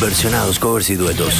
versionados, covers y duetos.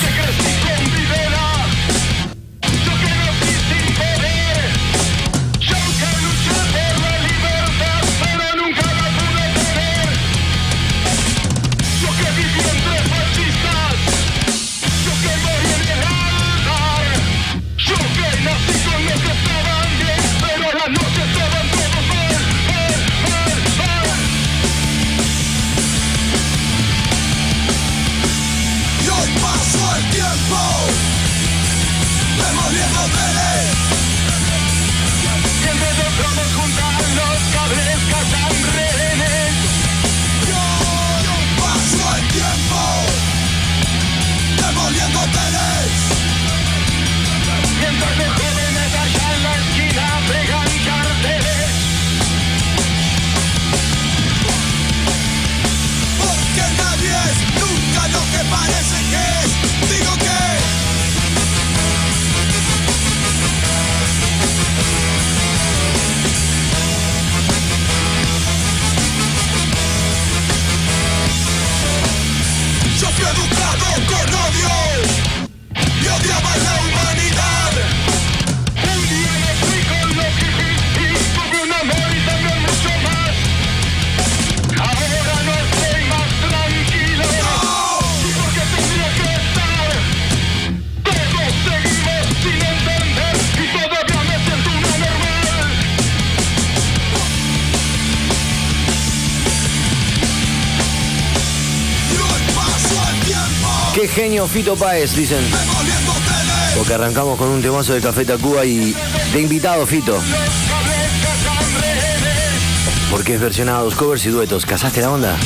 Fito Páez, dicen. Porque arrancamos con un temazo de Café Tacuba y de invitado Fito. Porque es versionados, covers y duetos. ¿Casaste la onda?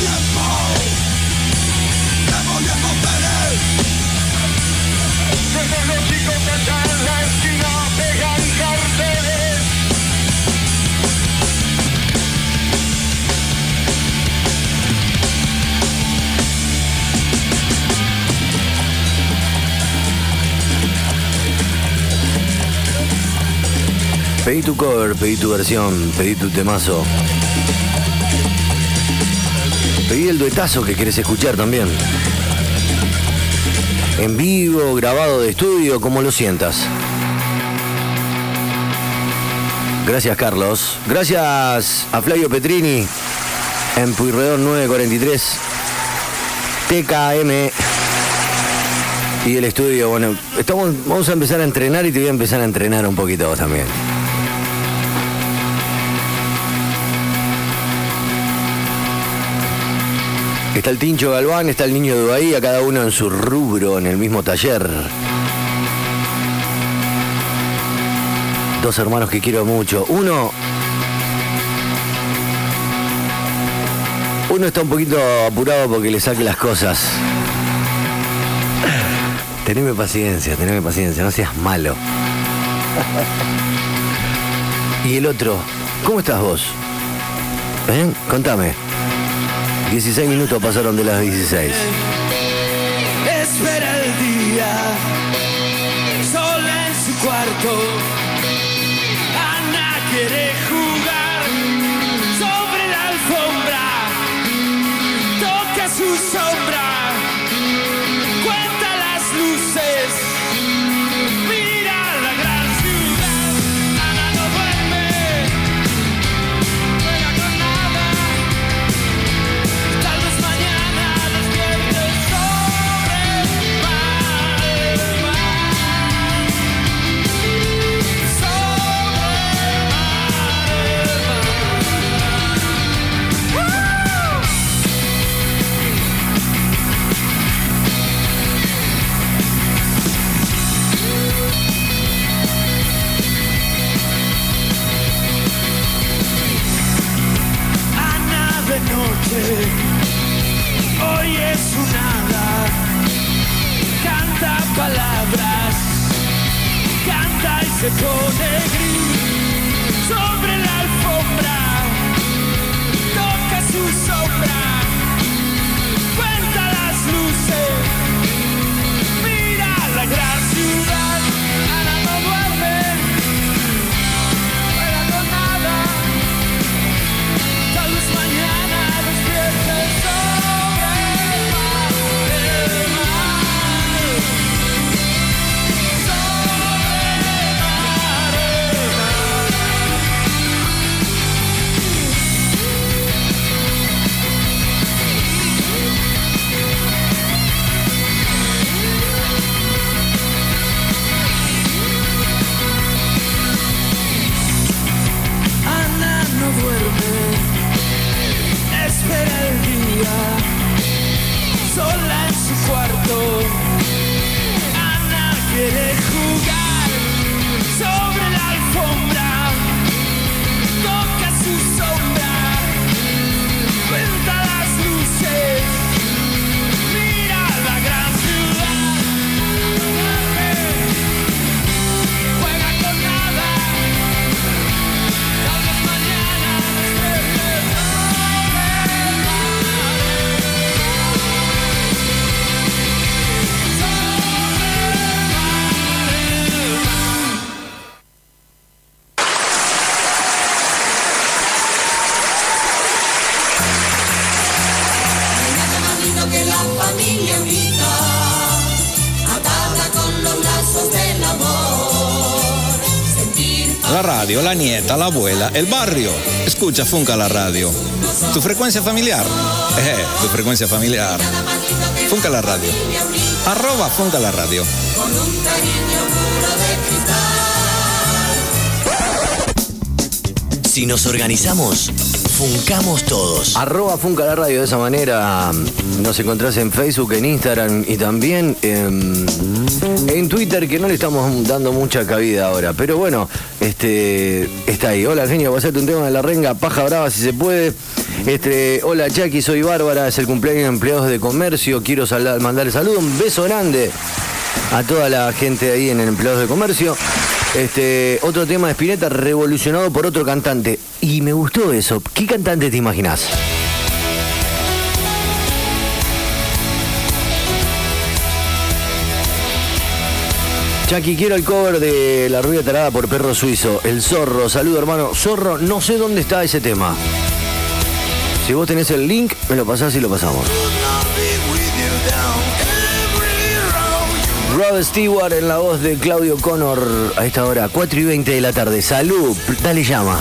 Pedí tu cover, pedí tu versión, pedí tu temazo. Pedí el duetazo que quieres escuchar también. En vivo, grabado de estudio, como lo sientas. Gracias Carlos. Gracias a Flavio Petrini en Puyredón 943. TKM y el estudio. Bueno, estamos, vamos a empezar a entrenar y te voy a empezar a entrenar un poquito vos también. Está el Tincho Galván, está el niño de Bahía, cada uno en su rubro, en el mismo taller. Dos hermanos que quiero mucho. Uno. Uno está un poquito apurado porque le saque las cosas. Teneme paciencia, teneme paciencia, no seas malo. Y el otro, ¿cómo estás vos? ¿Eh? Contame. 16 minutos pasaron de las 16. Espera el día, sola en su cuarto. Ana quiere jugar sobre la alfombra. Toca su sombra. Hoy es un nada, canta palabras, canta y se pone gris. Sobre la alfombra, toca su sombra, La nieta, la abuela, el barrio. Escucha Funca la radio. Tu frecuencia familiar. Eh, tu frecuencia familiar. Funca la radio. Arroba Funca la radio. Si nos organizamos, funcamos todos. Arroba Funca la Radio, de esa manera nos encontrás en Facebook, en Instagram y también en, en Twitter, que no le estamos dando mucha cabida ahora. Pero bueno, este está ahí. Hola genio, pasate un tema de la renga, paja brava si se puede. Este, hola Chucky, soy Bárbara, es el cumpleaños de empleados de comercio. Quiero sal- mandarle saludo, un beso grande a toda la gente ahí en el empleados de comercio. Este, otro tema de Spinetta revolucionado por otro cantante. Y me gustó eso. ¿Qué cantante te imaginás? Chucky, quiero el cover de La Rubia Tarada por Perro Suizo. El Zorro, saludo hermano. Zorro, no sé dónde está ese tema. Si vos tenés el link, me lo pasás y lo pasamos. Rod Stewart en la voz de Claudio Connor a esta hora, 4 y 20 de la tarde. Salud, dale llama.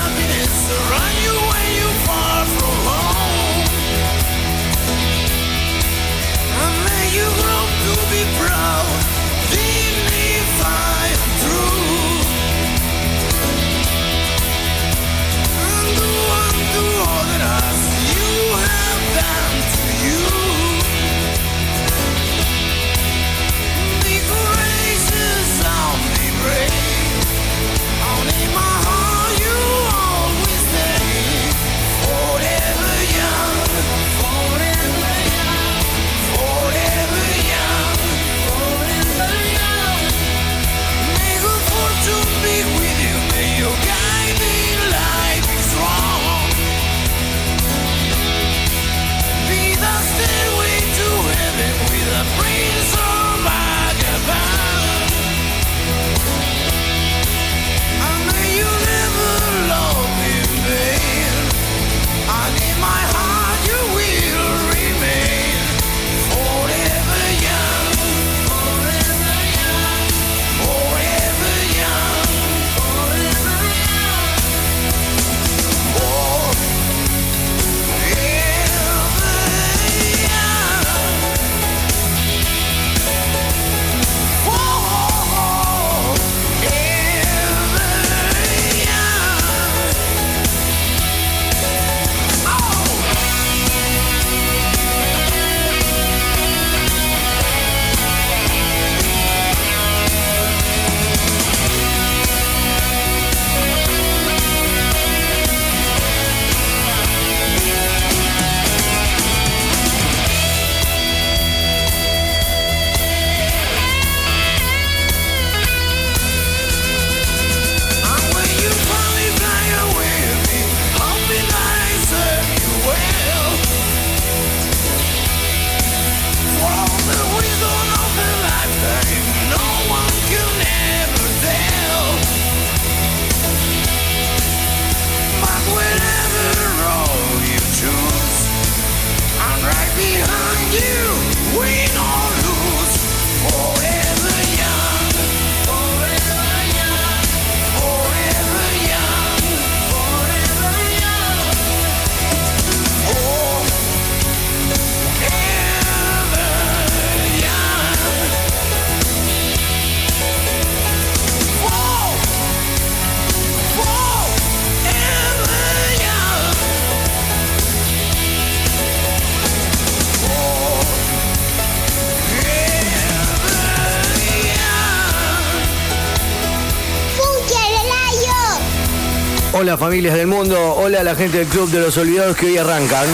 Hola familias del mundo, hola a la gente del Club de los Olvidados que hoy arrancan.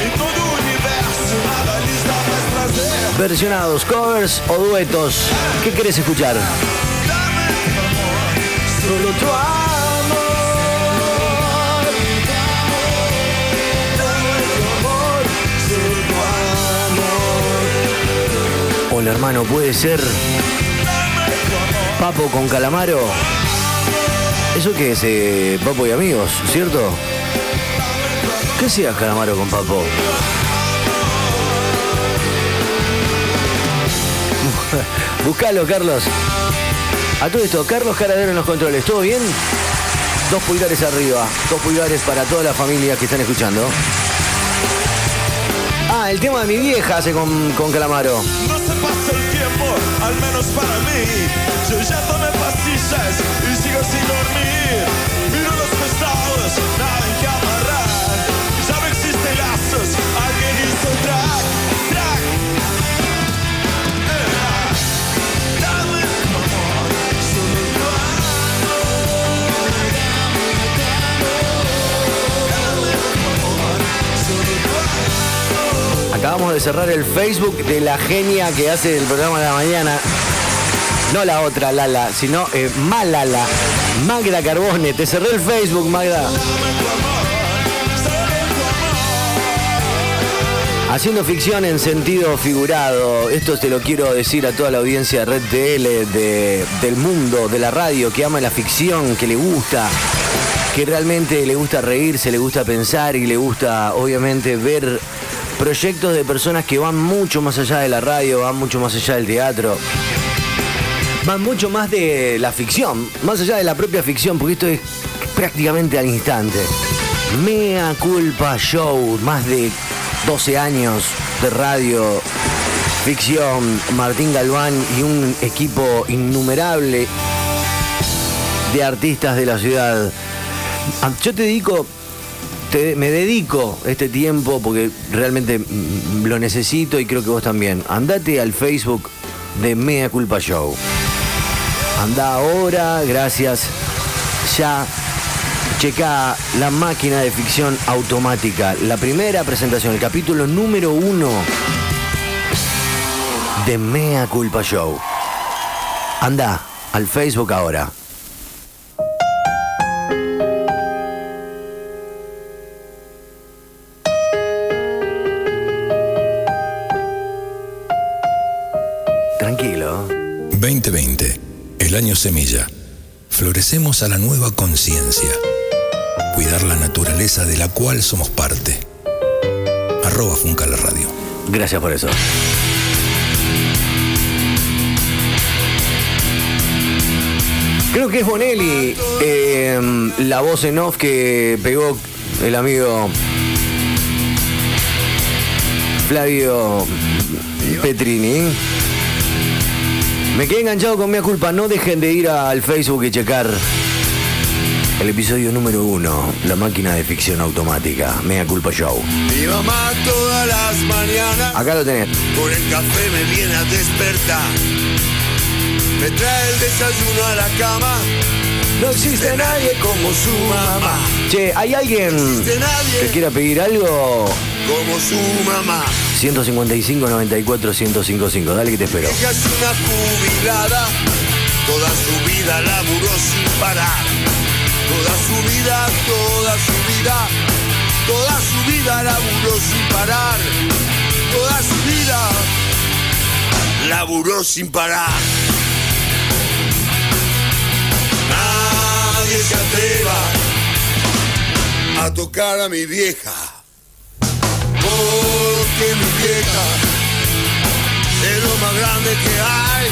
Em todo o universo, nada lhes dá mais prazer. Versionados, covers o duetos. ¿Qué querés escuchar? Hermano, puede ser Papo con Calamaro. ¿Eso qué es? eh, Papo y amigos, ¿cierto? ¿Qué hacía Calamaro con Papo? Buscalo, Carlos. A todo esto, Carlos Caradero en los controles, ¿todo bien? Dos pulgares arriba, dos pulgares para todas las familias que están escuchando. Ah, el tema de mi vieja hace con, con Calamaro. Pasa el tiempo, al menos para mí. Yo ya tomé pastillas y sigo sin dormir. Miro los pesados, nada en que amarrar. Ya no existen lazos, alguien hizo track. Acabamos de cerrar el Facebook de la genia que hace el programa de la mañana. No la otra Lala, sino eh, Malala. Magda Carbone. Te cerré el Facebook, Magda. Haciendo ficción en sentido figurado. Esto te lo quiero decir a toda la audiencia de Red TL, de- del mundo, de la radio, que ama la ficción, que le gusta, que realmente le gusta reírse, le gusta pensar y le gusta, obviamente, ver proyectos de personas que van mucho más allá de la radio, van mucho más allá del teatro. Van mucho más de la ficción, más allá de la propia ficción, porque esto es prácticamente al instante. Mea Culpa Show, más de 12 años de radio, ficción, Martín Galván y un equipo innumerable de artistas de la ciudad. Ah, Yo te dedico, me dedico este tiempo porque realmente mm, lo necesito y creo que vos también. Andate al Facebook de Mea Culpa Show. Anda ahora, gracias. Ya checa la máquina de ficción automática. La primera presentación, el capítulo número uno de Mea Culpa Show. Anda al Facebook ahora. Año semilla. Florecemos a la nueva conciencia. Cuidar la naturaleza de la cual somos parte. Arroba Funca la Radio. Gracias por eso. Creo que es Bonelli eh, la voz en off que pegó el amigo Flavio Petrini. Me quedé enganchado con mi culpa. No dejen de ir al Facebook y checar el episodio número uno, la máquina de ficción automática, Mea Culpa Show. Mi mamá todas las mañanas Acá lo tenés. con el café me viene a despertar. Me trae el desayuno a la cama. No existe nadie como su mamá. Che, ¿hay alguien que quiera pedir algo? Como su mamá. 155 94 1055. Dale que te espero. Ella es una jubilada. Toda su vida laburó sin parar. Toda su vida, toda su vida. Toda su vida laburó sin parar. Toda su vida laburó sin parar. Nadie se atreva a tocar a mi vieja. Porque mi vieja es lo más grande que hay.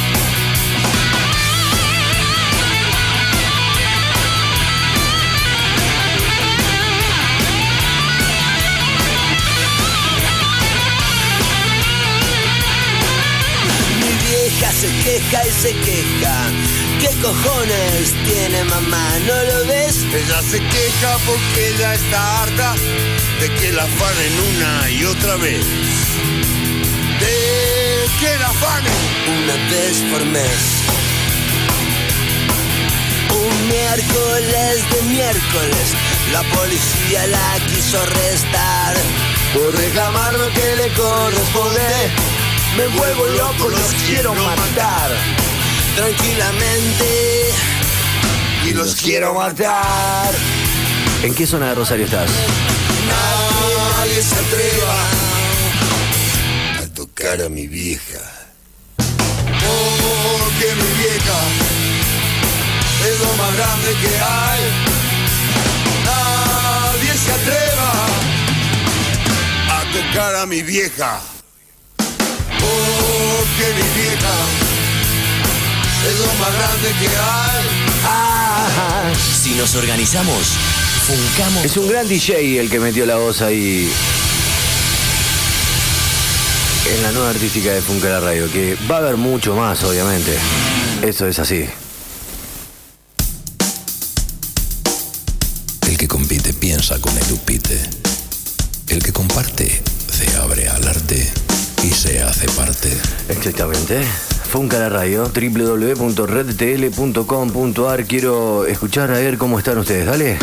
Mi vieja se queja y se queja. ¿Qué cojones tiene mamá? ¿No lo ves? Ella se queja porque ella está harta de que la fanen una y otra vez. De que la vez por mes. Un miércoles de miércoles, la policía la quiso arrestar. Por reclamar lo que le corresponde, me vuelvo loco, los quiero matar. Tranquilamente, y los quiero matar. ¿En qué zona de Rosario estás? Nadie se atreva a tocar a mi vieja. Porque mi vieja es lo más grande que hay. Nadie se atreva a tocar a mi vieja. Porque mi vieja es lo más grande que hay. Ah, Si nos organizamos, funcamos. es un gran DJ el que metió la voz ahí. En la nueva artística de Funka la Radio, que va a haber mucho más, obviamente. Eso es así. El que compite piensa con el upite. El que comparte se hace parte. Exactamente. Funka la Radio, www.redtl.com.ar. Quiero escuchar a ver cómo están ustedes. Dale.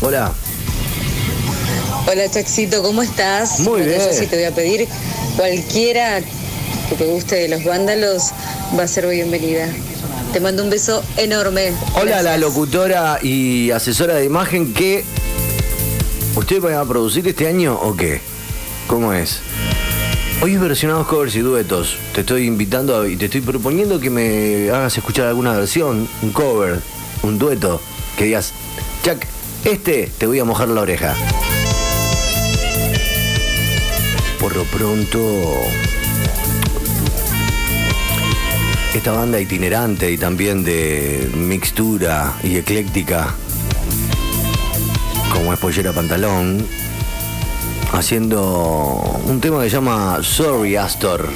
Hola. Hola Chaxito, ¿cómo estás? Muy Bueno, bien. Yo sí te voy a pedir cualquiera que te guste de los vándalos va a ser bienvenida. Te mando un beso enorme. Hola, la locutora y asesora de imagen que. ¿Usted va a producir este año o qué? ¿Cómo es? Hoy versionados covers y duetos. Te estoy invitando y te estoy proponiendo que me hagas escuchar alguna versión, un cover, un dueto, que digas, Chuck, este te voy a mojar la oreja. Por lo pronto, esta banda itinerante y también de mixtura y ecléctica, como es Pollera Pantalón, haciendo un tema que se llama Sorry Astor.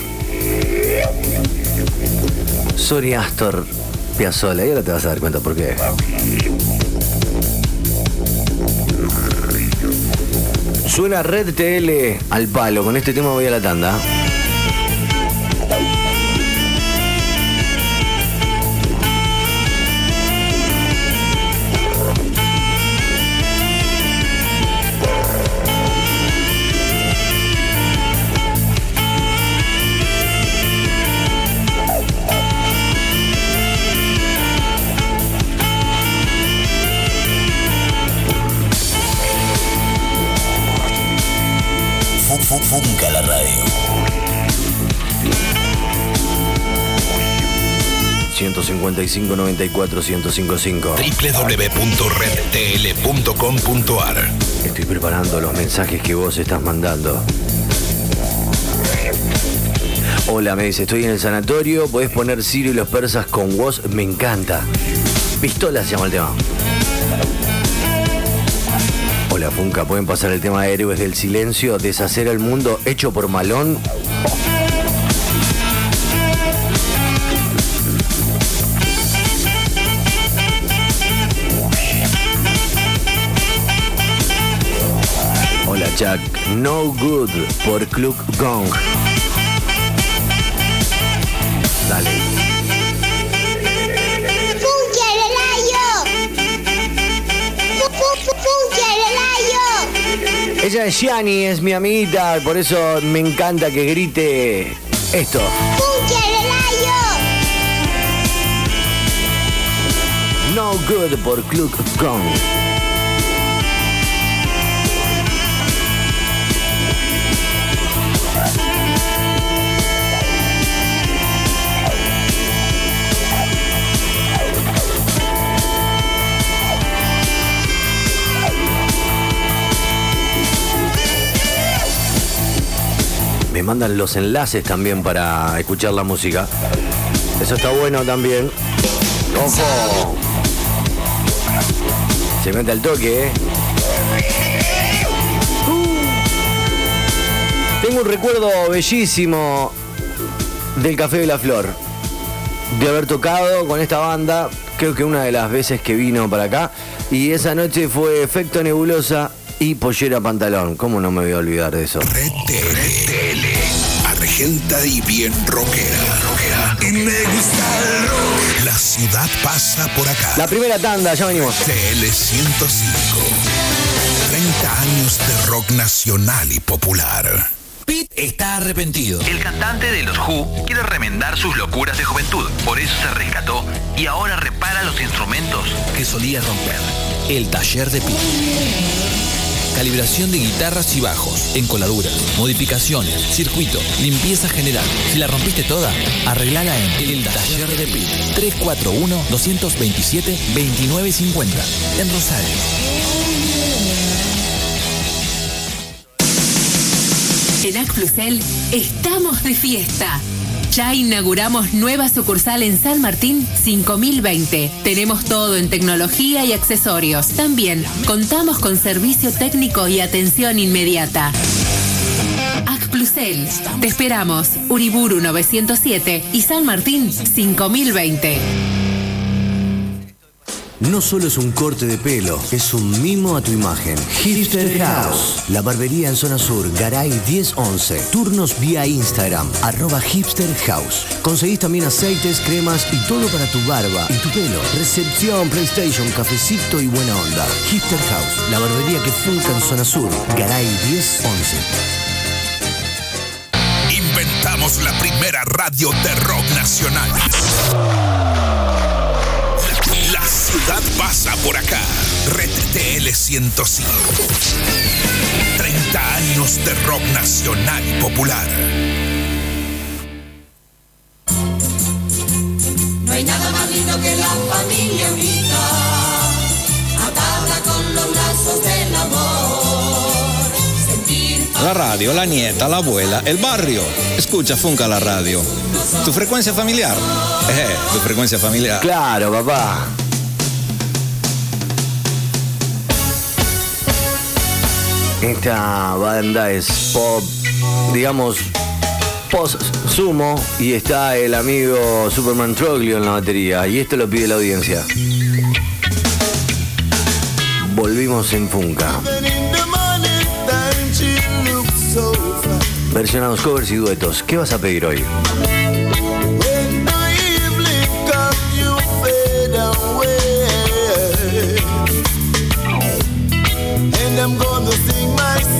Sorry Astor Piazzolla, y ahora te vas a dar cuenta por qué. Suena Red TL al palo, con este tema voy a la tanda. 155 94 1055. www.redtl.com.ar Estoy preparando los mensajes que vos estás mandando. Hola, me dice, estoy en el sanatorio, podés poner Ciro y los persas con vos, me encanta. Pistola se llama el tema. Hola, Funka, pueden pasar el tema de Héroes del Silencio, Deshacer el Mundo, hecho por Malón. No Good por Club Gong. Dale. Ella es Yani, es mi amiguita, por eso me encanta que grite esto. No Good por Club Gong. Mandan los enlaces también para escuchar la música. Eso está bueno también. ¡Ojo! Se mete al toque, ¿eh? Tengo un recuerdo bellísimo del Café de la Flor. De haber tocado con esta banda, creo que una de las veces que vino para acá. Y esa noche fue Efecto Nebulosa y Pollera Pantalón. ¿Cómo no me voy a olvidar de eso? RedTL, argenta y bien rockera. rockera. Y me gusta el rock. La ciudad pasa por acá. La primera tanda, ya venimos. TL 105. 30 años de rock nacional y popular. Pete está arrepentido. El cantante de los Who quiere remendar sus locuras de juventud. Por eso se rescató y ahora repara los instrumentos que solía romper. El taller de Pete. Calibración de guitarras y bajos, encoladuras, modificaciones, circuito, limpieza general. Si la rompiste toda, arreglala en El Taller de Pete. 341-227-2950. En Rosario. En Acflusel estamos de fiesta. Ya inauguramos nueva sucursal en San Martín 5020. Tenemos todo en tecnología y accesorios. También contamos con servicio técnico y atención inmediata. Acplusel. Te esperamos. Uriburu 907 y San Martín 5020. No solo es un corte de pelo, es un mimo a tu imagen. Hipster House, la barbería en zona sur, Garay 1011. Turnos vía Instagram, arroba Hipster House. Conseguís también aceites, cremas y todo para tu barba y tu pelo. Recepción, PlayStation, cafecito y buena onda. Hipster House, la barbería que funca en zona sur, Garay 1011. Inventamos la primera radio de rock nacional. La ciudad pasa por acá. Red TL 105. 30 años de rock nacional y popular. No hay nada más lindo que la familia unida, atada con los lazos del amor. Sentir La radio, la nieta, la abuela, el barrio. Escucha Funca la radio. Tu frecuencia familiar. Eh, tu frecuencia familiar. Claro, papá. Esta banda es pop, digamos, post-sumo y está el amigo Superman Troglio en la batería y esto lo pide la audiencia. Volvimos en Funka. Versionados covers y duetos. ¿Qué vas a pedir hoy?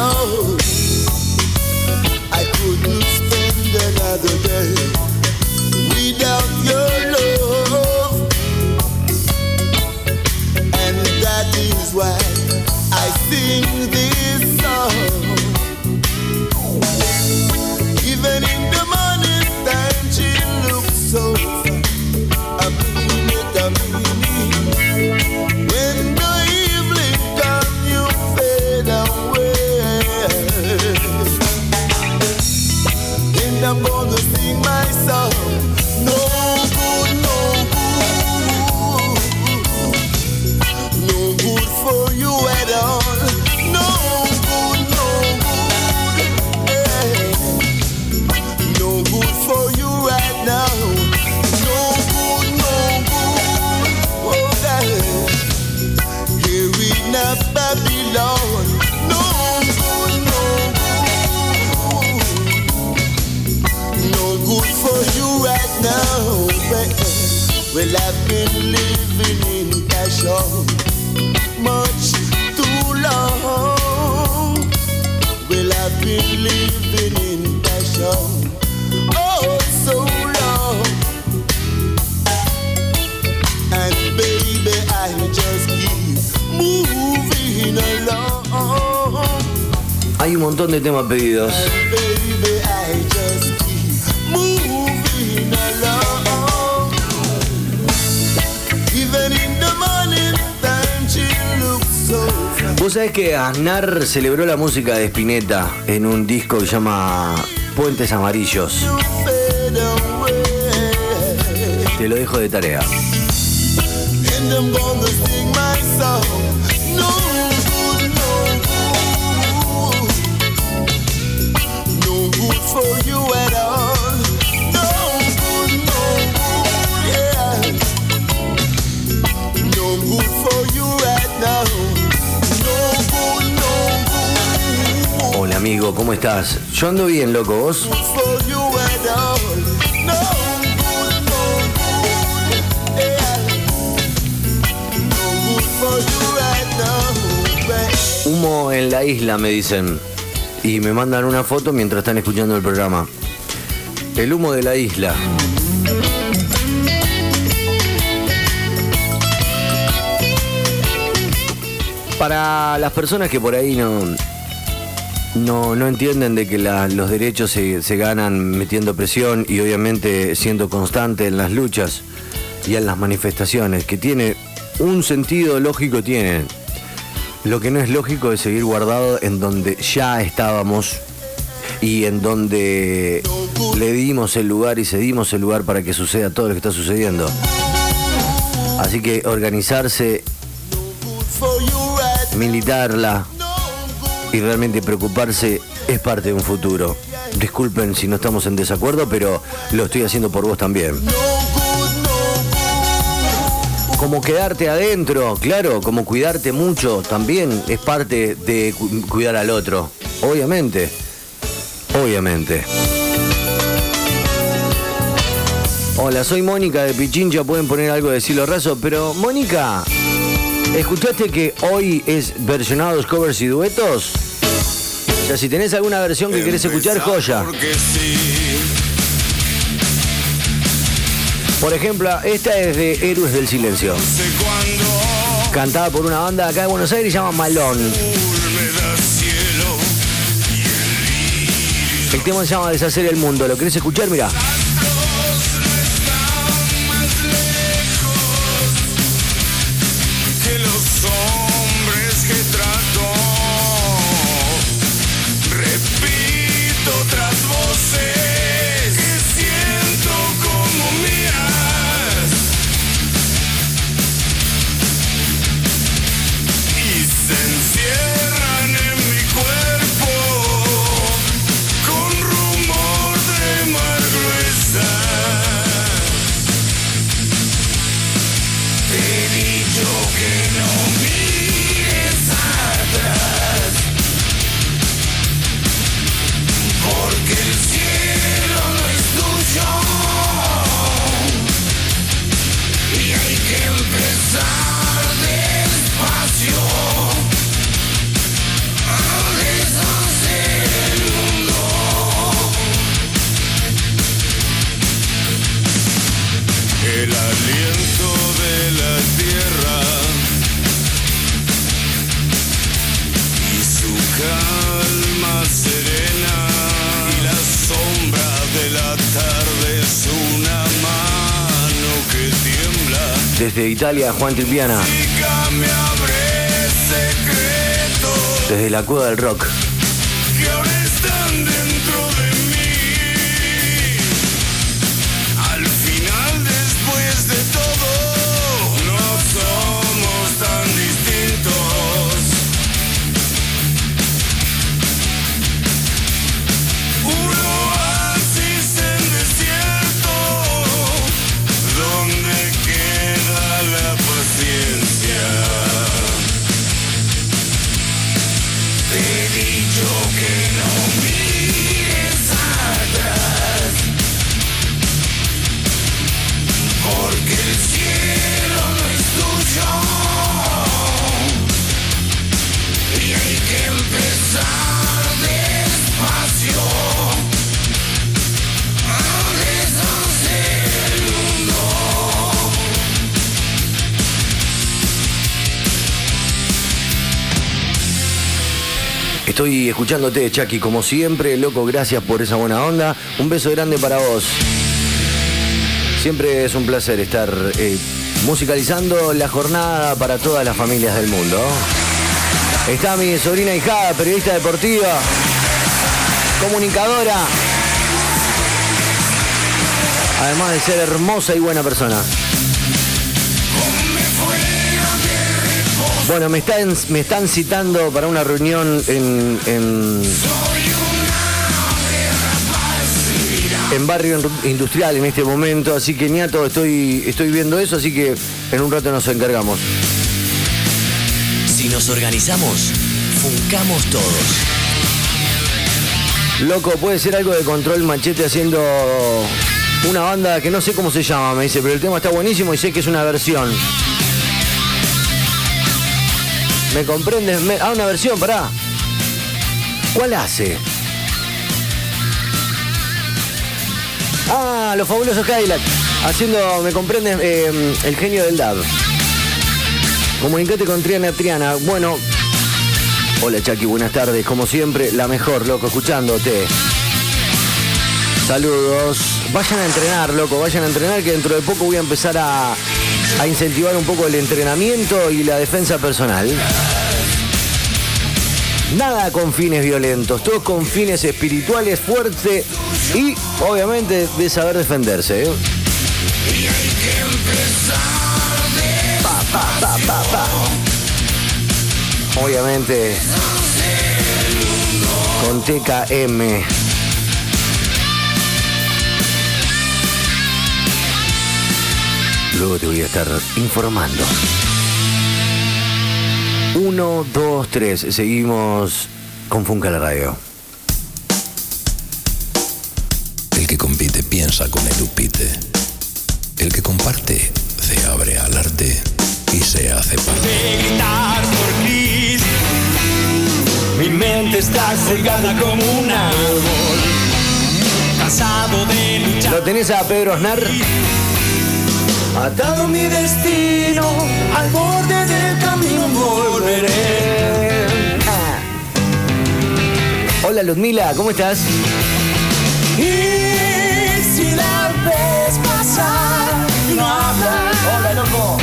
Oh. Montón de temas pedidos. Vos sabés que Aznar celebró la música de Spinetta en un disco que se llama puentes amarillos. Te lo dejo de tarea. Amigo, ¿cómo estás? Yo ando bien, loco, ¿vos? Humo en la isla, me dicen. Y me mandan una foto mientras están escuchando el programa. El humo de la isla. Para las personas que por ahí no, no, no entienden de que los derechos se, se ganan metiendo presión y obviamente siendo constante en las luchas y en las manifestaciones, que tiene un sentido lógico, tiene. Lo que no es lógico es seguir guardado en donde ya estábamos y en donde le dimos el lugar y cedimos el lugar para que suceda todo lo que está sucediendo. Así que organizarse, militarla y realmente preocuparse es parte de un futuro. Disculpen si no estamos en desacuerdo, pero lo estoy haciendo por vos también. Como quedarte adentro, claro, como cuidarte mucho también es parte de cu- cuidar al otro. Obviamente, obviamente. Hola, soy Mónica de Pichincha, pueden poner algo de Silo Razo, pero Mónica, ¿escuchaste que hoy es versionados, covers y duetos? O sea, si tenés alguna versión que querés escuchar, joya. Sí. Por ejemplo, esta es de Héroes del Silencio. Cantada por una banda acá de Buenos Aires se llama Malón. El tema se llama Deshacer el Mundo. ¿Lo querés escuchar? Mira. Italia, Juan secretos Desde la cueva del rock. Estoy escuchándote, Chucky, como siempre, loco, gracias por esa buena onda. Un beso grande para vos. Siempre es un placer estar eh, musicalizando la jornada para todas las familias del mundo. Está mi sobrina hijada, periodista deportiva, comunicadora, además de ser hermosa y buena persona. Bueno, me están, me están citando para una reunión en, en, en barrio industrial en este momento, así que ñato, estoy, estoy viendo eso, así que en un rato nos encargamos. Si nos organizamos, funcamos todos. Loco, puede ser algo de control machete haciendo una banda que no sé cómo se llama, me dice, pero el tema está buenísimo y sé que es una versión. ¿Me comprendes? Me- Ah, una versión, pará. ¿Cuál hace? Ah, los fabulosos Cadillac. Haciendo, ¿me comprendes? Eh, el genio del DAB. Comunicate con Triana Triana. Bueno. Hola Chucky, buenas tardes. Como siempre, la mejor, loco, escuchándote. Saludos. Vayan a entrenar, loco, vayan a entrenar que dentro de poco voy a empezar a, a incentivar un poco el entrenamiento y la defensa personal. Nada con fines violentos, todos con fines espirituales fuertes y obviamente de saber defenderse. ¿eh? Obviamente con TKM. Luego te voy a estar informando. Uno, dos, tres. Seguimos con Funca la Radio. El que compite piensa con el upite. El que comparte se abre al arte y se hace parte. de gritar por Cris. Mi mente está cegada como un árbol, cansado de luchar. ¿Lo tenés a Pedro Aznar? Atado mi destino, al borde del camino volveré. Hola Ludmila, ¿cómo estás? Y si la ves pasar no habla, hola loco,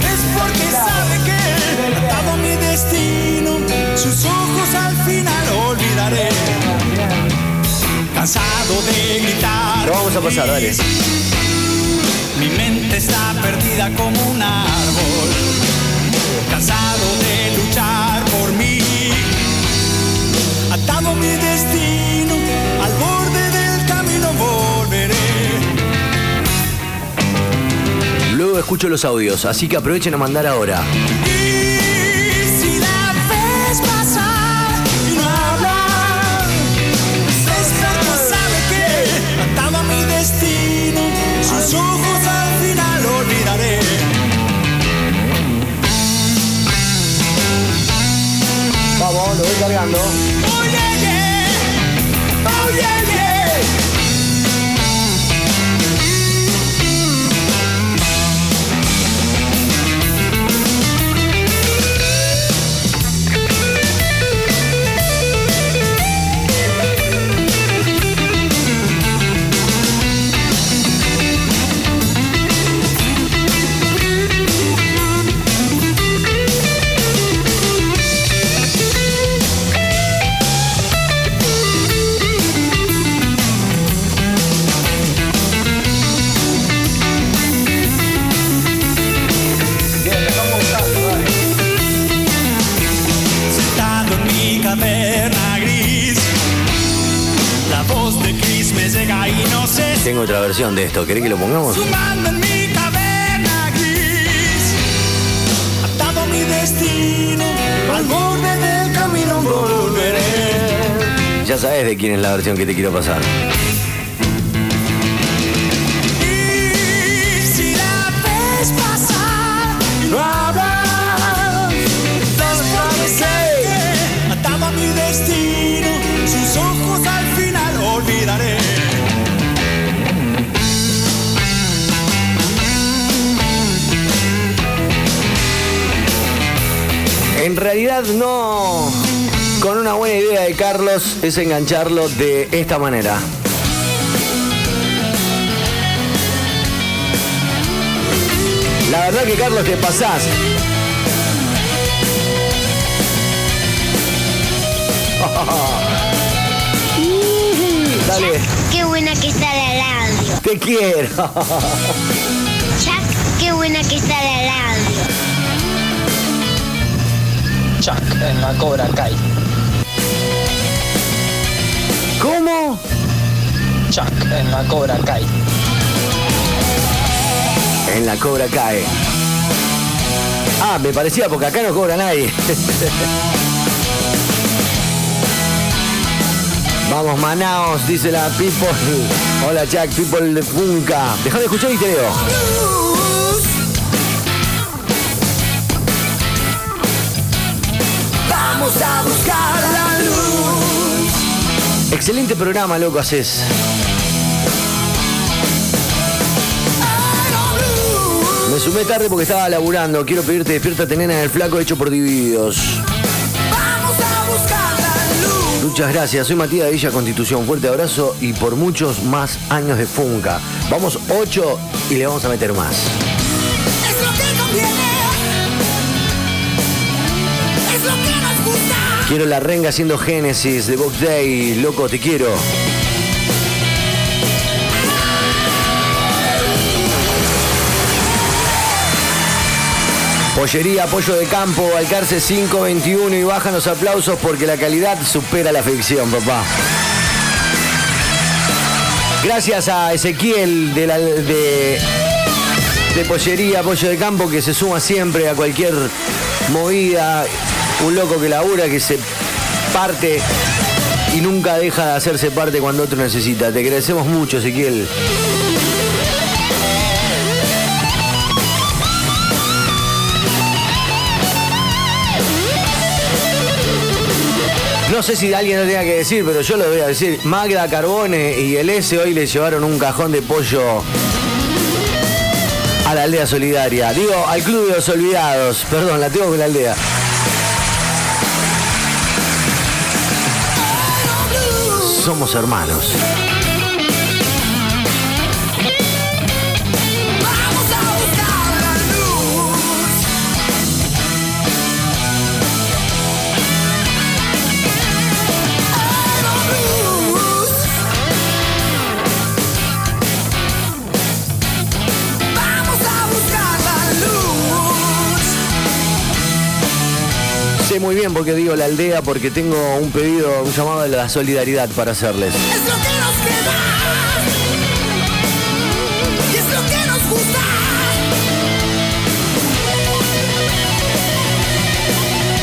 es porque sabe que atado mi destino, sus ojos al final olvidaré. Cansado de gritar. Lo vamos a pasar, dale. Está perdida como un árbol, cansado de luchar por mí. Atado mi destino, al borde del camino volveré. Luego escucho los audios, así que aprovechen a mandar ahora. Y versión de esto, ¿querés que lo pongamos? sumando en mi caverna gris, atado a mi destino, al borde del camino volveré. Ya sabes de quién es la versión que te quiero pasar. En realidad no. Con una buena idea de Carlos es engancharlo de esta manera. La verdad que Carlos te pasás. Dale. Qué buena que está la radio. Te quiero. Chuck, qué buena que está la radio. Chuck en la Cobra Kai. ¿Cómo? Chuck en la Cobra Kai. En la cobra cae. Ah, me parecía porque acá no cobra nadie. Vamos, Manaos, dice la People. Hola, Jack, People de Funka. Déjame escuchar y te leo. Vamos a buscar la luz. Excelente programa, loco, haces. Me sumé tarde porque estaba laburando. Quiero pedirte despiértate nena en el flaco hecho por divididos. Vamos a buscar la luz. Muchas gracias, soy Matías de Villa Constitución. Fuerte abrazo y por muchos más años de Funka. Vamos 8 y le vamos a meter más. Quiero la renga haciendo Génesis de Box Day. Loco, te quiero. Pollería, apoyo de campo, Alcarce 521 y bajan los aplausos porque la calidad supera la ficción, papá. Gracias a Ezequiel de, de, de Pollería, Apoyo de Campo, que se suma siempre a cualquier movida. Un loco que labura, que se parte y nunca deja de hacerse parte cuando otro necesita. Te agradecemos mucho, Ezequiel. No sé si alguien lo tenga que decir, pero yo lo voy a decir. Magda Carbone y el S hoy le llevaron un cajón de pollo a la aldea solidaria. Digo, al club de los olvidados. Perdón, la tengo con la aldea. Somos hermanos. Muy bien porque digo la aldea porque tengo un pedido, un llamado de la solidaridad para hacerles. Es lo que nos queda. Y es lo que nos gusta.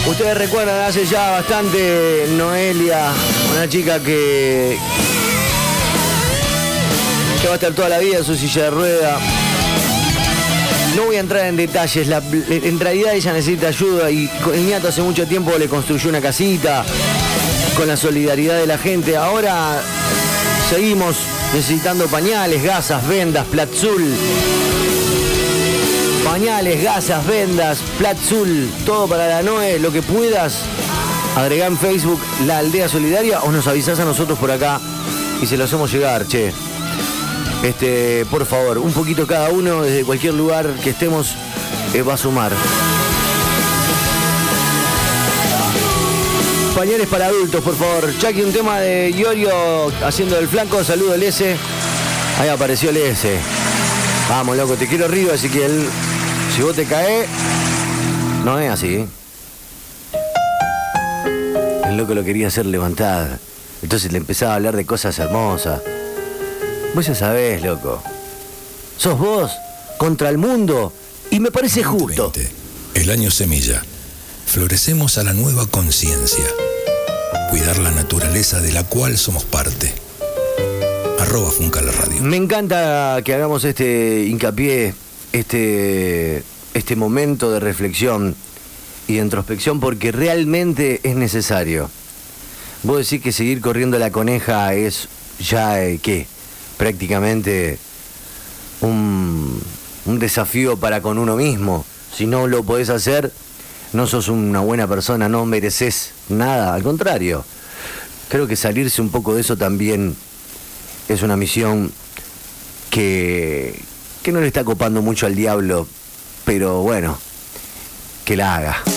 Ustedes recuerdan hace ya bastante Noelia, una chica que, que va a estar toda la vida en su silla de rueda. No voy a entrar en detalles, en realidad ella necesita ayuda y el ñato hace mucho tiempo le construyó una casita con la solidaridad de la gente. Ahora seguimos necesitando pañales, gasas, vendas, platzul. Pañales, gasas, vendas, platzul, todo para la Noe, lo que puedas. Agregá en Facebook la aldea solidaria o nos avisás a nosotros por acá y se lo hacemos llegar, che. Este, por favor, un poquito cada uno, desde cualquier lugar que estemos, eh, va a sumar. Pañales para adultos, por favor. Chucky, un tema de Iorio haciendo el flanco. Saludo el S. Ahí apareció el S. Vamos, loco, te quiero arriba, así que el, si vos te caes, no es así. ¿eh? El loco lo quería hacer levantar. Entonces le empezaba a hablar de cosas hermosas. Vos ya sabés, loco. Sos vos contra el mundo y me parece justo. El año semilla. Florecemos a la nueva conciencia. Cuidar la naturaleza de la cual somos parte. Arroba Funca la Radio. Me encanta que hagamos este hincapié, este, este momento de reflexión y de introspección porque realmente es necesario. Vos decís que seguir corriendo la coneja es ya, eh, ¿qué? Prácticamente un, un desafío para con uno mismo. Si no lo podés hacer, no sos una buena persona, no mereces nada. Al contrario, creo que salirse un poco de eso también es una misión que, que no le está copando mucho al diablo, pero bueno, que la haga.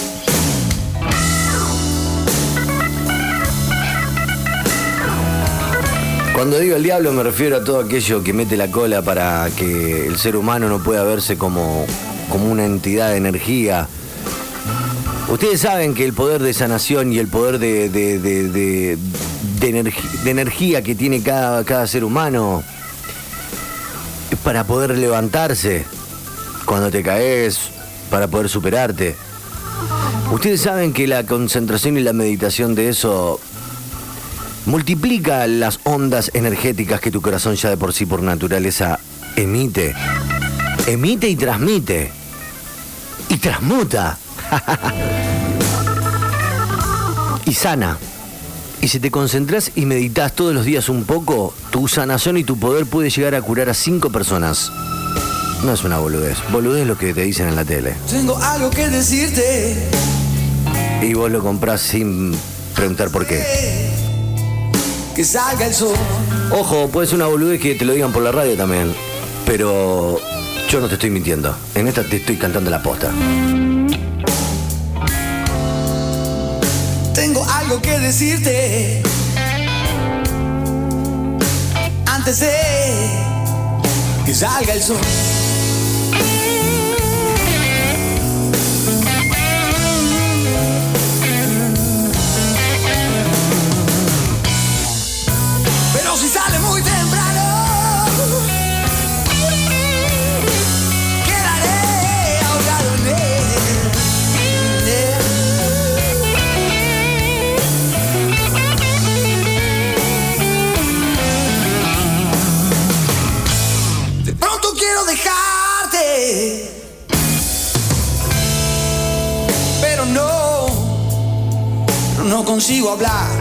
Cuando digo el diablo me refiero a todo aquello que mete la cola para que el ser humano no pueda verse como, como una entidad de energía. Ustedes saben que el poder de sanación y el poder de, de- de- de- energía que tiene cada, cada ser humano es para poder levantarse cuando te caes, para poder superarte. Ustedes saben que la concentración y la meditación de eso multiplica las ondas energéticas que tu corazón ya de por sí por naturaleza emite. Emite y transmite. Y transmuta. y sana. Y si te concentras y meditas todos los días un poco, tu sanación y tu poder puede llegar a curar a cinco personas. No es una boludez. Boludez es lo que te dicen en la tele. Tengo algo que decirte. Y vos lo comprás sin preguntar por qué. Que salga el sol. Ojo, puede ser una boludez que te lo digan por la radio también. Pero yo no te estoy mintiendo. En esta te estoy cantando la posta. Tengo algo que decirte. Antes de que salga el sol. No consigo hablar.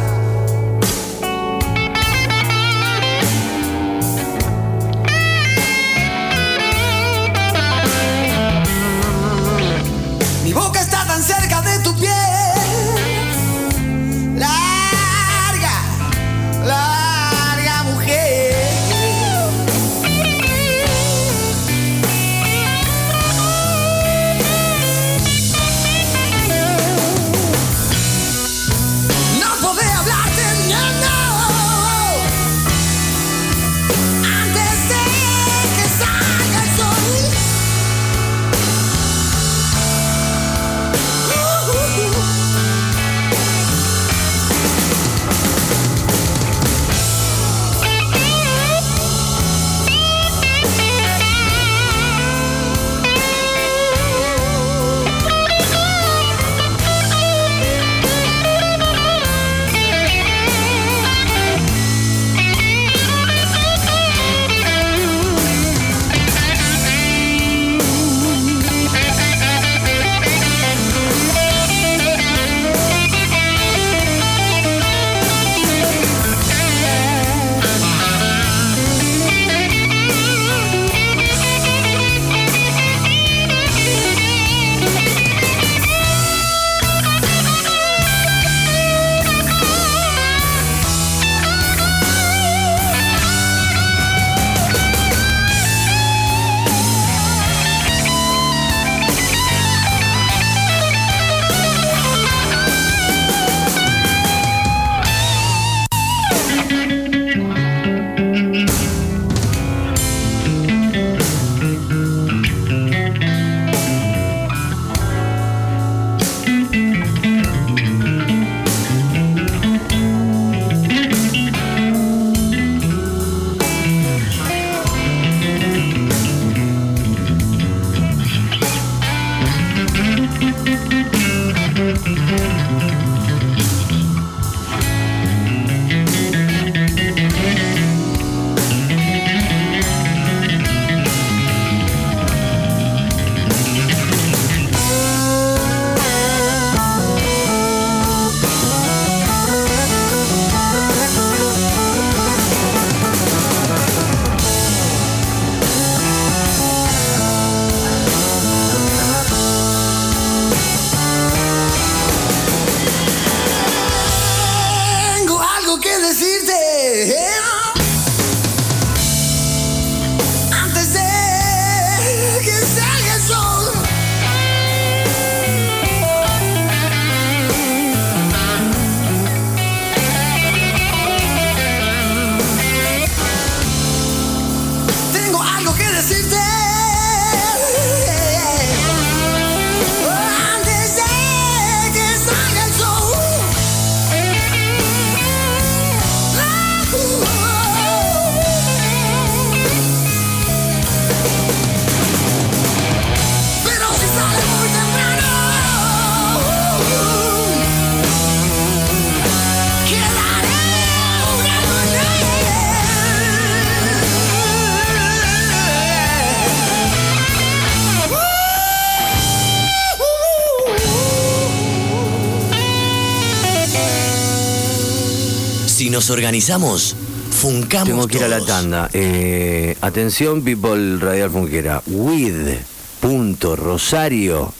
Nos organizamos, funcamos Tengo que ir a la tanda. Eh, atención, people radial funquera. With.rosario.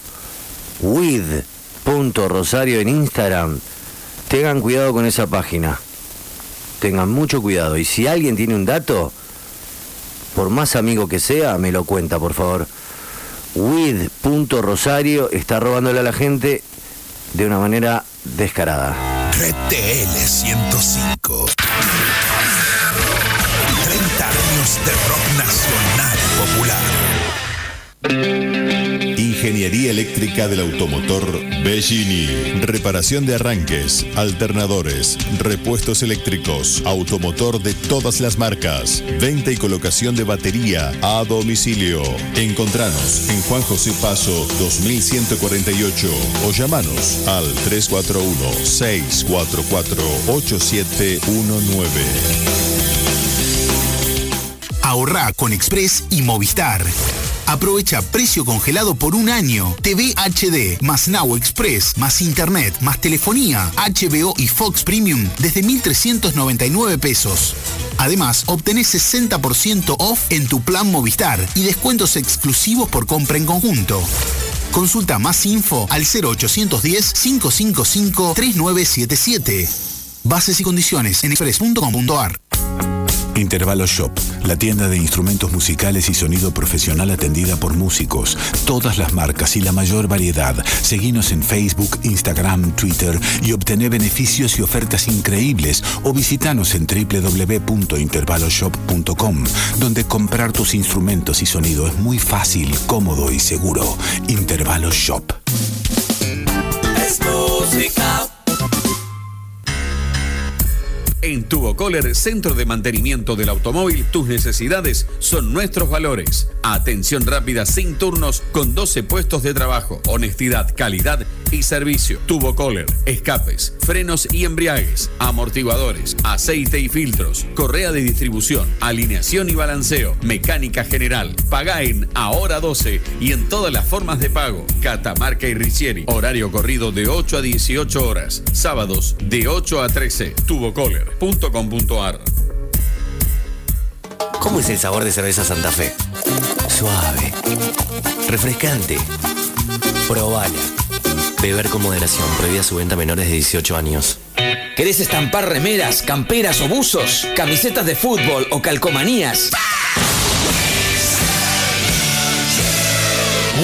With.rosario en Instagram. Tengan cuidado con esa página. Tengan mucho cuidado. Y si alguien tiene un dato, por más amigo que sea, me lo cuenta, por favor. With.rosario está robándole a la gente de una manera descarada. Red TL 105. 30 años de rock nacional popular. Ingeniería eléctrica del automotor Bellini. Reparación de arranques, alternadores, repuestos eléctricos, automotor de todas las marcas. Venta y colocación de batería a domicilio. Encontranos en Juan José Paso 2148 o llamanos al 341-644-8719. Ahorrá con Express y Movistar. Aprovecha precio congelado por un año. TV HD, más Now Express, más Internet, más telefonía, HBO y Fox Premium desde 1.399 pesos. Además, obtenés 60% off en tu plan Movistar y descuentos exclusivos por compra en conjunto. Consulta más info al 0810-555-3977. Bases y condiciones en express.com.ar. Intervalo Shop, la tienda de instrumentos musicales y sonido profesional atendida por músicos, todas las marcas y la mayor variedad. Seguinos en Facebook, Instagram, Twitter y obtené beneficios y ofertas increíbles o visitanos en www.intervaloshop.com, donde comprar tus instrumentos y sonido es muy fácil, cómodo y seguro. Intervalo Shop. En Tubocoller, Centro de Mantenimiento del Automóvil, tus necesidades son nuestros valores. Atención rápida sin turnos con 12 puestos de trabajo. Honestidad, calidad y servicio. Tubocoller, escapes, frenos y embriagues, amortiguadores, aceite y filtros, correa de distribución, alineación y balanceo, mecánica general. Paga en Ahora 12 y en todas las formas de pago. Catamarca y Ricieri. Horario corrido de 8 a 18 horas. Sábados de 8 a 13. ¿Cómo es el sabor de cerveza Santa Fe? Suave. Refrescante. Probala. Beber con moderación. Prohibida su venta a menores de 18 años. ¿Querés estampar remeras, camperas o buzos? ¿Camisetas de fútbol o calcomanías?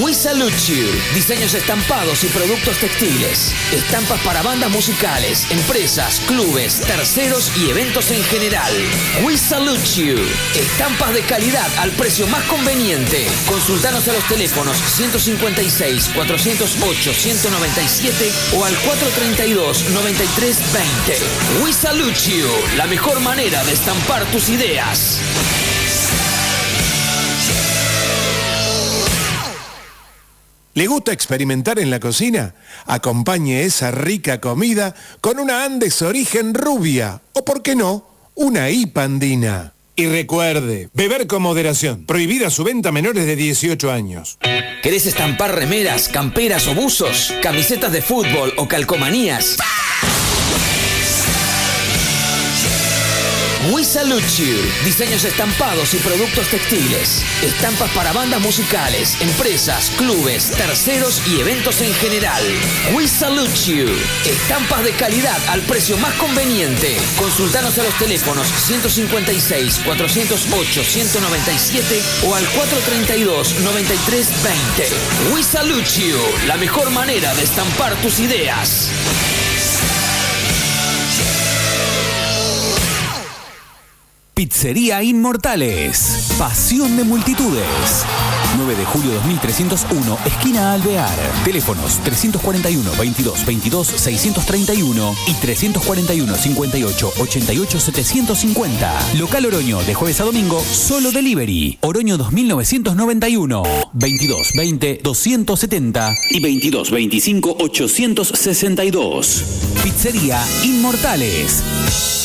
We Salute You. Diseños estampados y productos textiles. Estampas para bandas musicales, empresas, clubes, terceros y eventos en general. We Salute You. Estampas de calidad al precio más conveniente. Consultanos a los teléfonos 156 408 197 o al 432 9320. We Salute You. La mejor manera de estampar tus ideas. ¿Le gusta experimentar en la cocina? Acompañe esa rica comida con una Andes origen rubia o, por qué no, una IPA andina. Y recuerde, beber con moderación. Prohibida su venta a menores de 18 años. ¿Querés estampar remeras, camperas o buzos? ¿Camisetas de fútbol o calcomanías? We Salute You. Diseños estampados y productos textiles. Estampas para bandas musicales, empresas, clubes, terceros y eventos en general. We Salute You. Estampas de calidad al precio más conveniente. Consultanos a los teléfonos 156 408 197 o al 432 9320. We Salute You. La mejor manera de estampar tus ideas. Pizzería Inmortales. Pasión de multitudes. 9 de julio 2301, esquina Alvear. Teléfonos 341 22 22 631 y 341 58 88 750. Local Oroño de jueves a domingo, solo delivery. Oroño 2991 22 20 270 y 22 25 862. Pizzería Inmortales.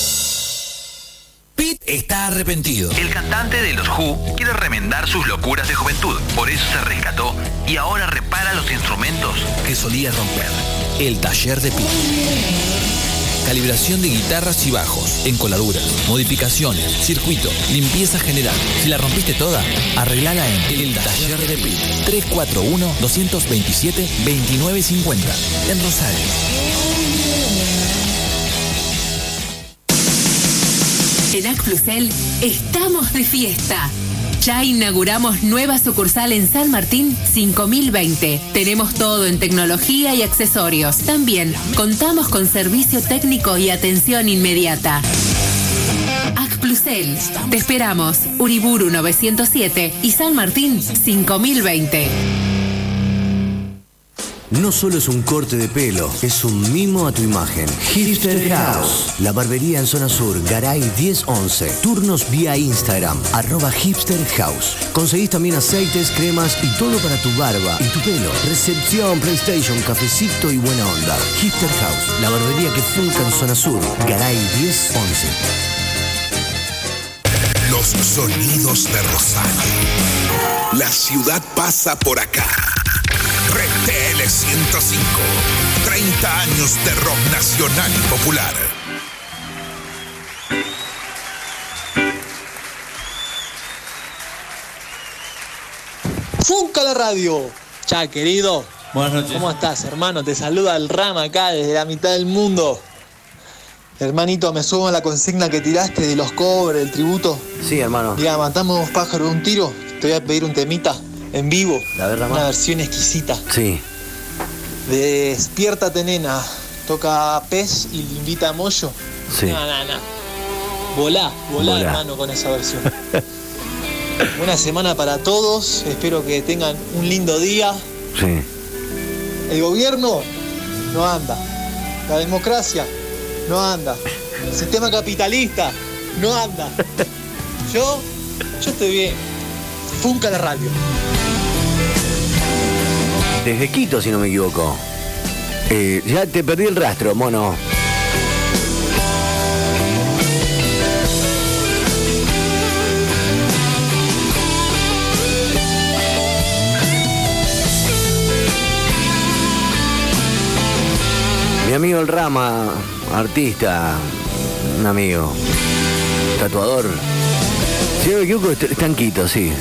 Pete está arrepentido. El cantante de los Who quiere remendar sus locuras de juventud. Por eso se rescató y ahora repara los instrumentos que solía romper. El taller de Pete. Calibración de guitarras y bajos, encoladuras, modificaciones, circuito, limpieza general. Si la rompiste toda, arreglala en El Taller de Pit. 341-227-2950. En Rosario. En Acflusel estamos de fiesta. Ya inauguramos nueva sucursal en San Martín 5020. Tenemos todo en tecnología y accesorios. También contamos con servicio técnico y atención inmediata. Acplusel. Te esperamos. Uriburu 907 y San Martín 5020. No solo es un corte de pelo, es un mimo a tu imagen. Hipster House, la barbería en zona sur, Garay 1011. Turnos vía Instagram, arroba Hipster House. Conseguís también aceites, cremas y todo para tu barba y tu pelo. Recepción, PlayStation, cafecito y buena onda. Hipster House, la barbería que funca en zona sur, Garay 1011. Los sonidos de Rosario. La ciudad pasa por acá. RTL 105. 30 años de rock nacional y popular. Funca la radio. Ya, querido. Buenas noches. ¿Cómo estás, hermano? Te saluda el Rama acá desde la mitad del mundo. Hermanito, me subo a la consigna que tiraste de los cobres, el tributo. Sí, hermano. Diga, matamos dos pájaros de un tiro. Te voy a pedir un temita en vivo. La verdad, Una versión exquisita. Sí. Despiértate, nena. Toca pez y le invita a Moyo. Sí. No, no, no. Volá, volá, Volá. hermano, con esa versión. Una semana para todos. Espero que tengan un lindo día. Sí. El gobierno no anda. La democracia no anda. El sistema capitalista no anda. Yo, yo estoy bien. Funca la radio. Desde Quito, si no me equivoco. Eh, ya te perdí el rastro, mono. Mi amigo el Rama, artista, un amigo, tatuador. Si no me equivoco, est- está en Quito, sí.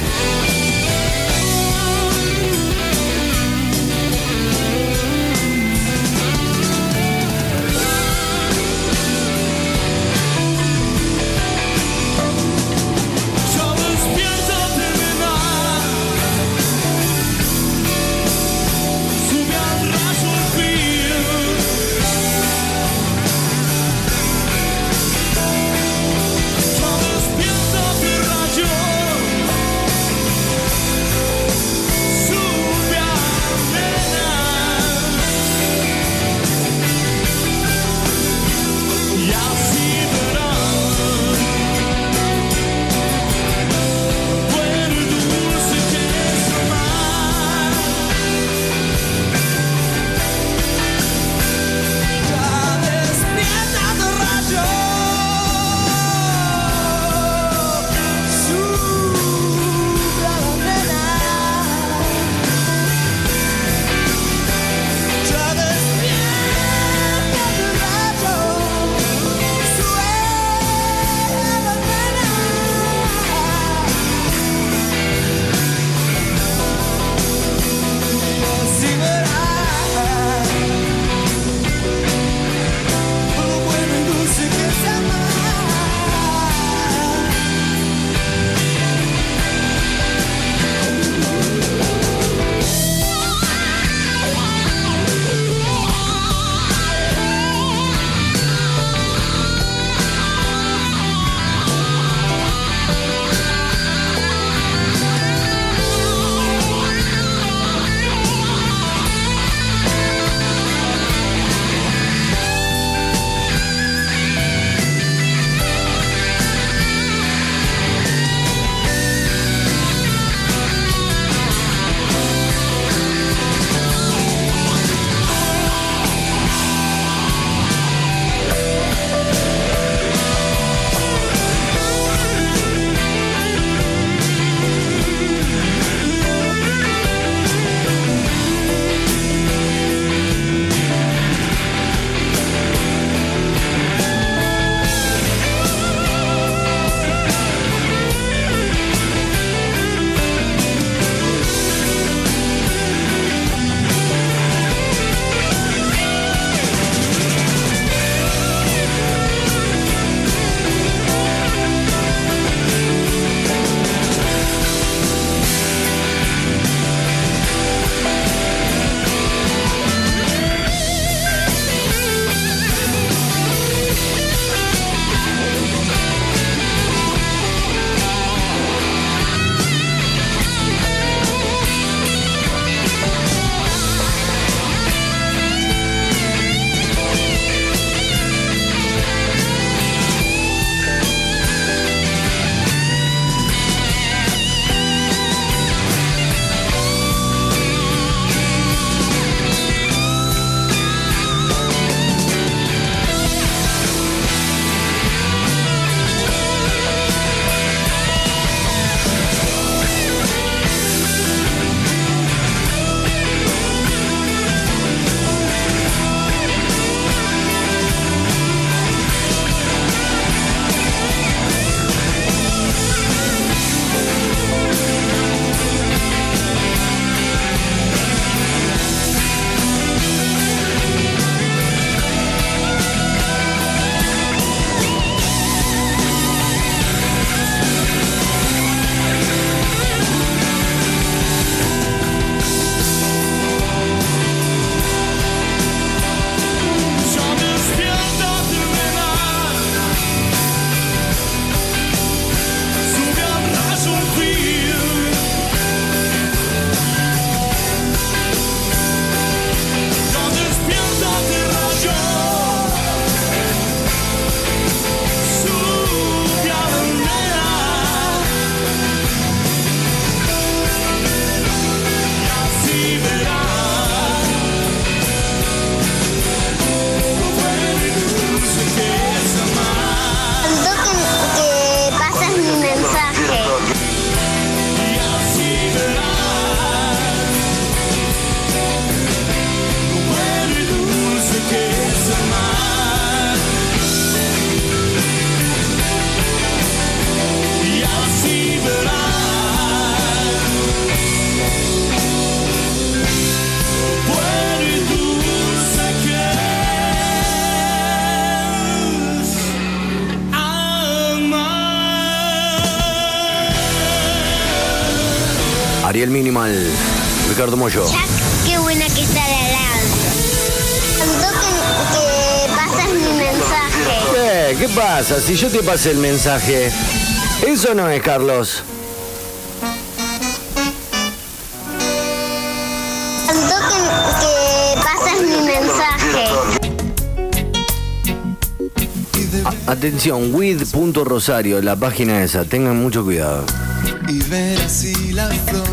Ricardo Mollo. Qué buena que está la. Contó que, que pasas mi mensaje. ¿Qué? ¿Qué pasa? Si yo te pasé el mensaje. Eso no es, Carlos. Contó que, que pasas mi mensaje. Atención, with.rosario, la página esa. Tengan mucho cuidado. y ver así la flor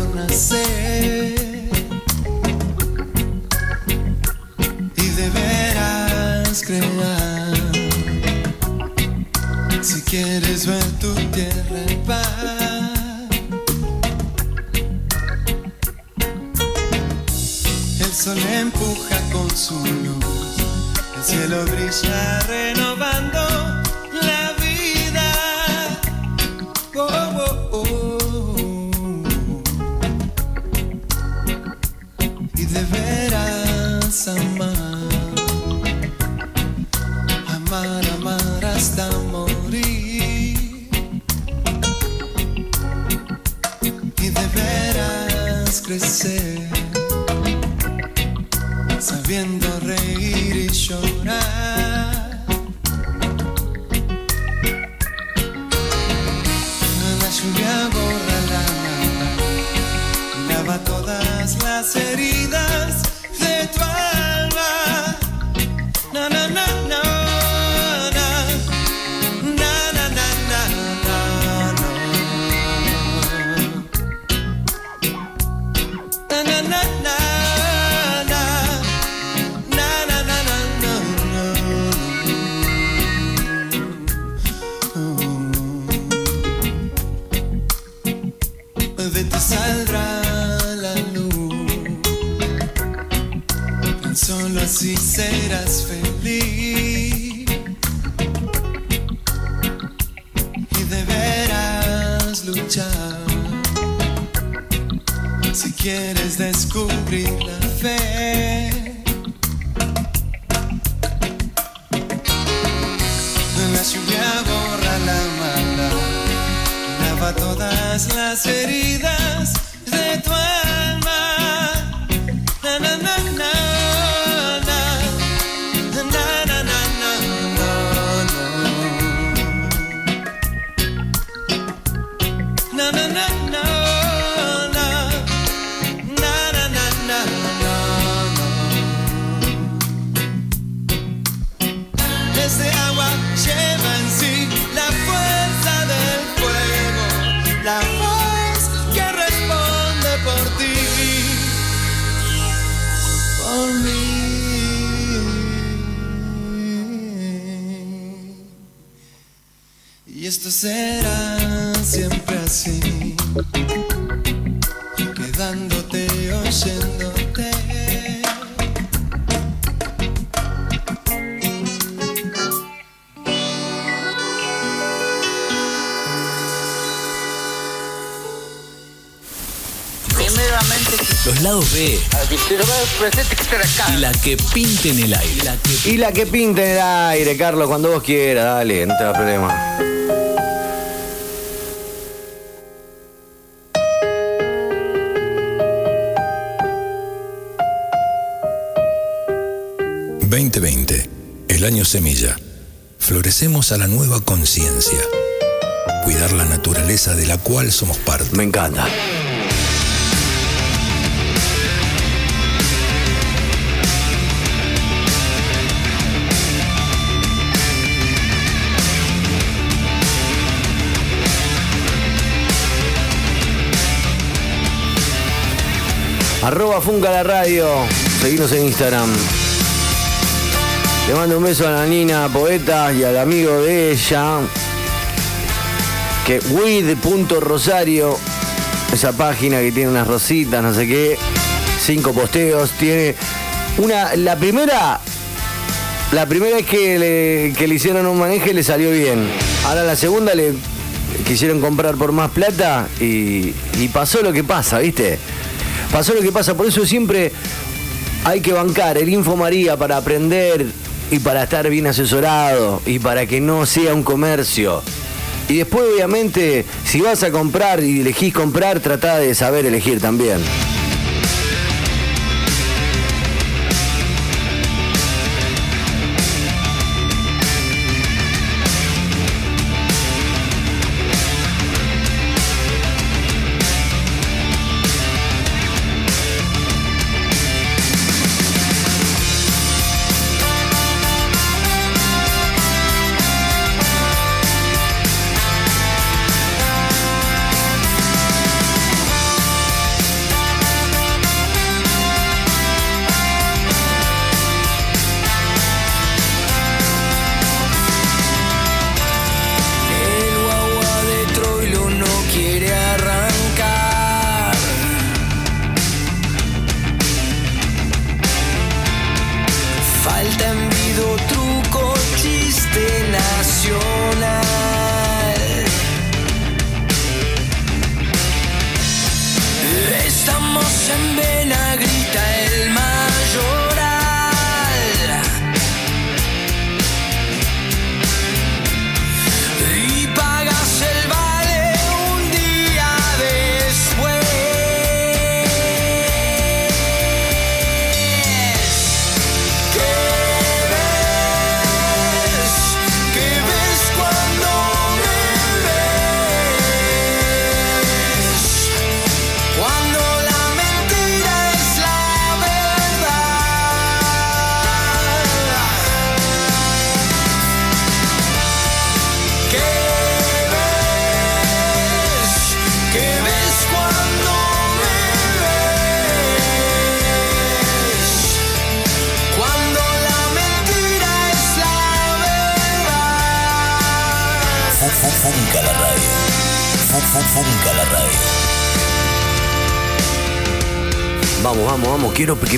Y esto será siempre así, quedándote oyéndote. Los lados B. Y la que pinte en el aire. Y la que pinte en el aire, Carlos, cuando vos quieras, dale, no te da problema. Año semilla. Florecemos a la nueva conciencia. Cuidar la naturaleza de la cual somos parte. Me encanta. Arroba Funca la radio. Seguimos en Instagram. Le mando un beso a la Nina Poeta y al amigo de ella. Que with.rosario, esa página que tiene unas rositas, no sé qué, cinco posteos, tiene una, la primera, la primera es que le, que le hicieron un manejo y le salió bien. Ahora la segunda le quisieron comprar por más plata y, y pasó lo que pasa, ¿viste? Pasó lo que pasa, por eso siempre hay que bancar el Info María para aprender y para estar bien asesorado y para que no sea un comercio. Y después, obviamente, si vas a comprar y elegís comprar, trata de saber elegir también.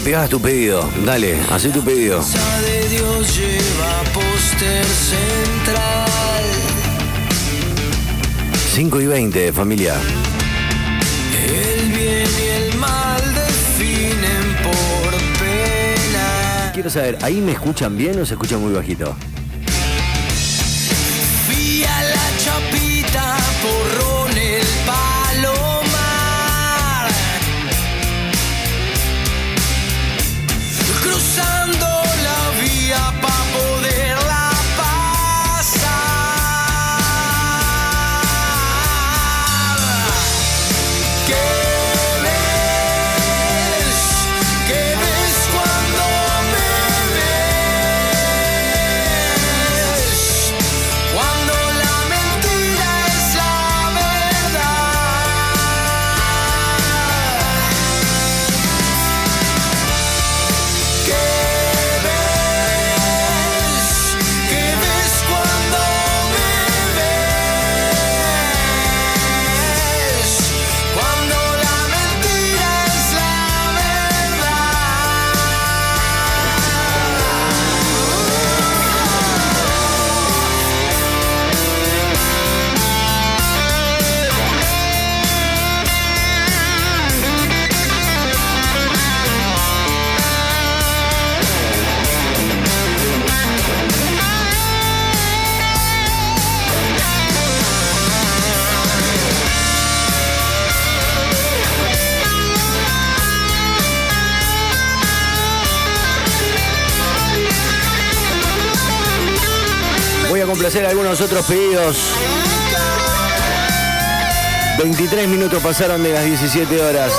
Pegas tu pedido. Dale, haz tu pedido. De Dios lleva póster central. 5 y 20, familia. El bien y el mal definen por pena. Quiero saber, ¿ahí me escuchan bien o se escucha muy bajito? Algunos otros pedidos. 23 minutos pasaron de las 17 horas.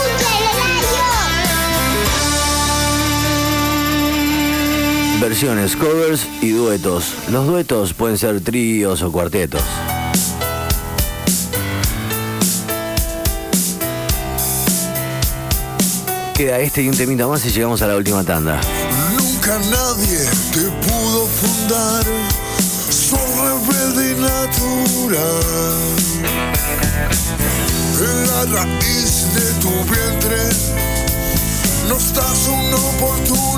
Versiones, covers y duetos. Los duetos pueden ser tríos o cuartetos. Queda este y un temita más y llegamos a la última tanda. Nunca nadie te pudo fundar, y natural. En la raíz de tu vientre nos das una oportunidad.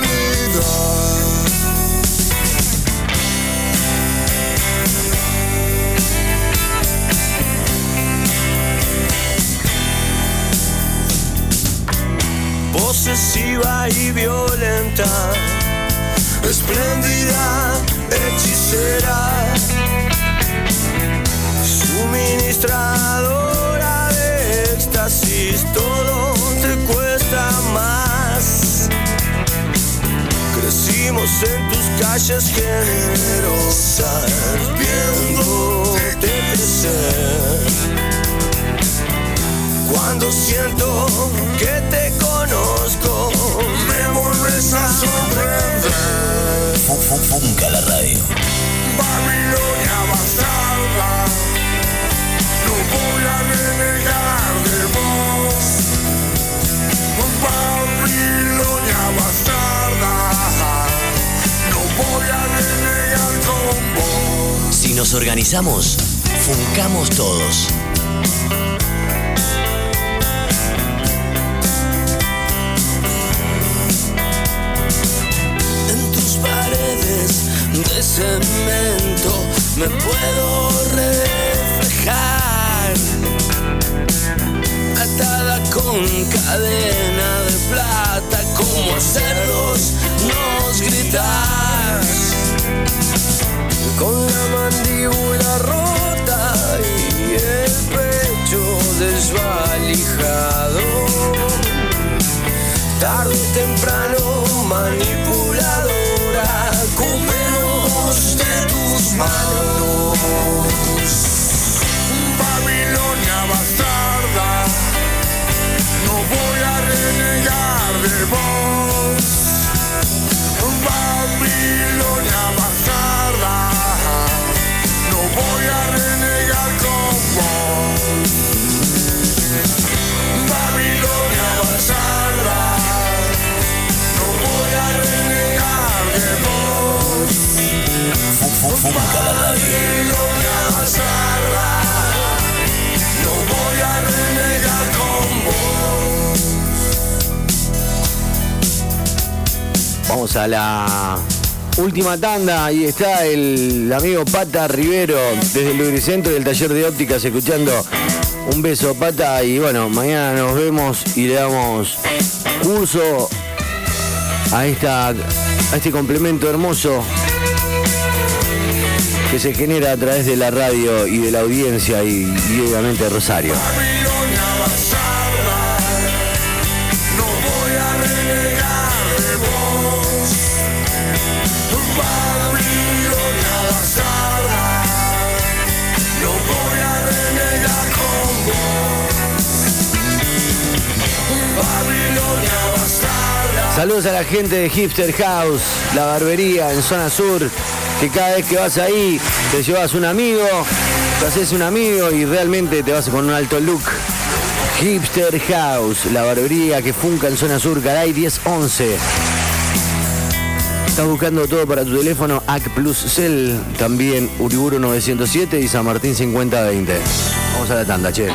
posesiva y violenta, espléndida, hechicera administradora de éxtasis, todo te cuesta más. Crecimos en tus calles generosas, viéndote crecer. Cuando siento que te conozco, me vuelves a sorprender. Si nos organizamos, funcamos todos. En tus paredes de cemento me puedo reflejar. Atada con cadena de plata, como a cerdos nos gritas. Con la mandíbula rota y el pecho desvalijado. Tarde o temprano manipuladora, comemos de tus manos. Babilonia bastarda, no voy a renegar de vos. Vamos a la última tanda. Ahí está el amigo Pata Rivero desde el Lubricentro del taller de ópticas escuchando. Un beso, Pata. Y bueno, mañana nos vemos y le damos curso a, esta, a este complemento hermoso que se genera a través de la radio y de la audiencia y, y obviamente Rosario. Saludos a la gente de Hipster House, la barbería en zona sur, que cada vez que vas ahí te llevas un amigo, te haces un amigo y realmente te vas con un alto look. Hipster House, la barbería que funca en zona sur, Garay 1011. Estás buscando todo para tu teléfono, AC Plus Cell, también Uriburu 907 y San Martín 5020. Vamos a la tanda, che.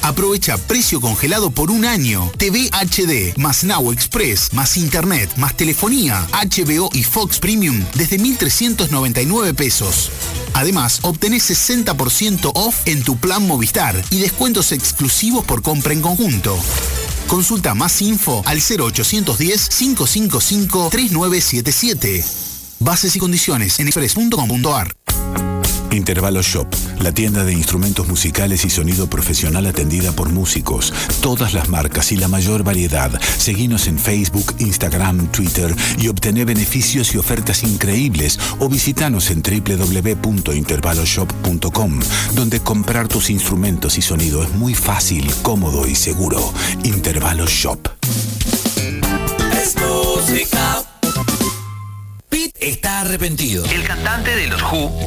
Aprovecha precio congelado por un año. TV HD, más Now Express, más Internet, más telefonía, HBO y Fox Premium desde 1.399 pesos. Además, obtenés 60% off en tu plan Movistar y descuentos exclusivos por compra en conjunto. Consulta más info al 0810-555-3977. Bases y condiciones en express.com.ar. Intervalo Shop, la tienda de instrumentos musicales y sonido profesional atendida por músicos, todas las marcas y la mayor variedad. Seguinos en Facebook, Instagram, Twitter y obtené beneficios y ofertas increíbles o visitanos en www.intervaloshop.com, donde comprar tus instrumentos y sonido es muy fácil, cómodo y seguro. Intervalo Shop. Es música. Pete está arrepentido. El cantante de los Who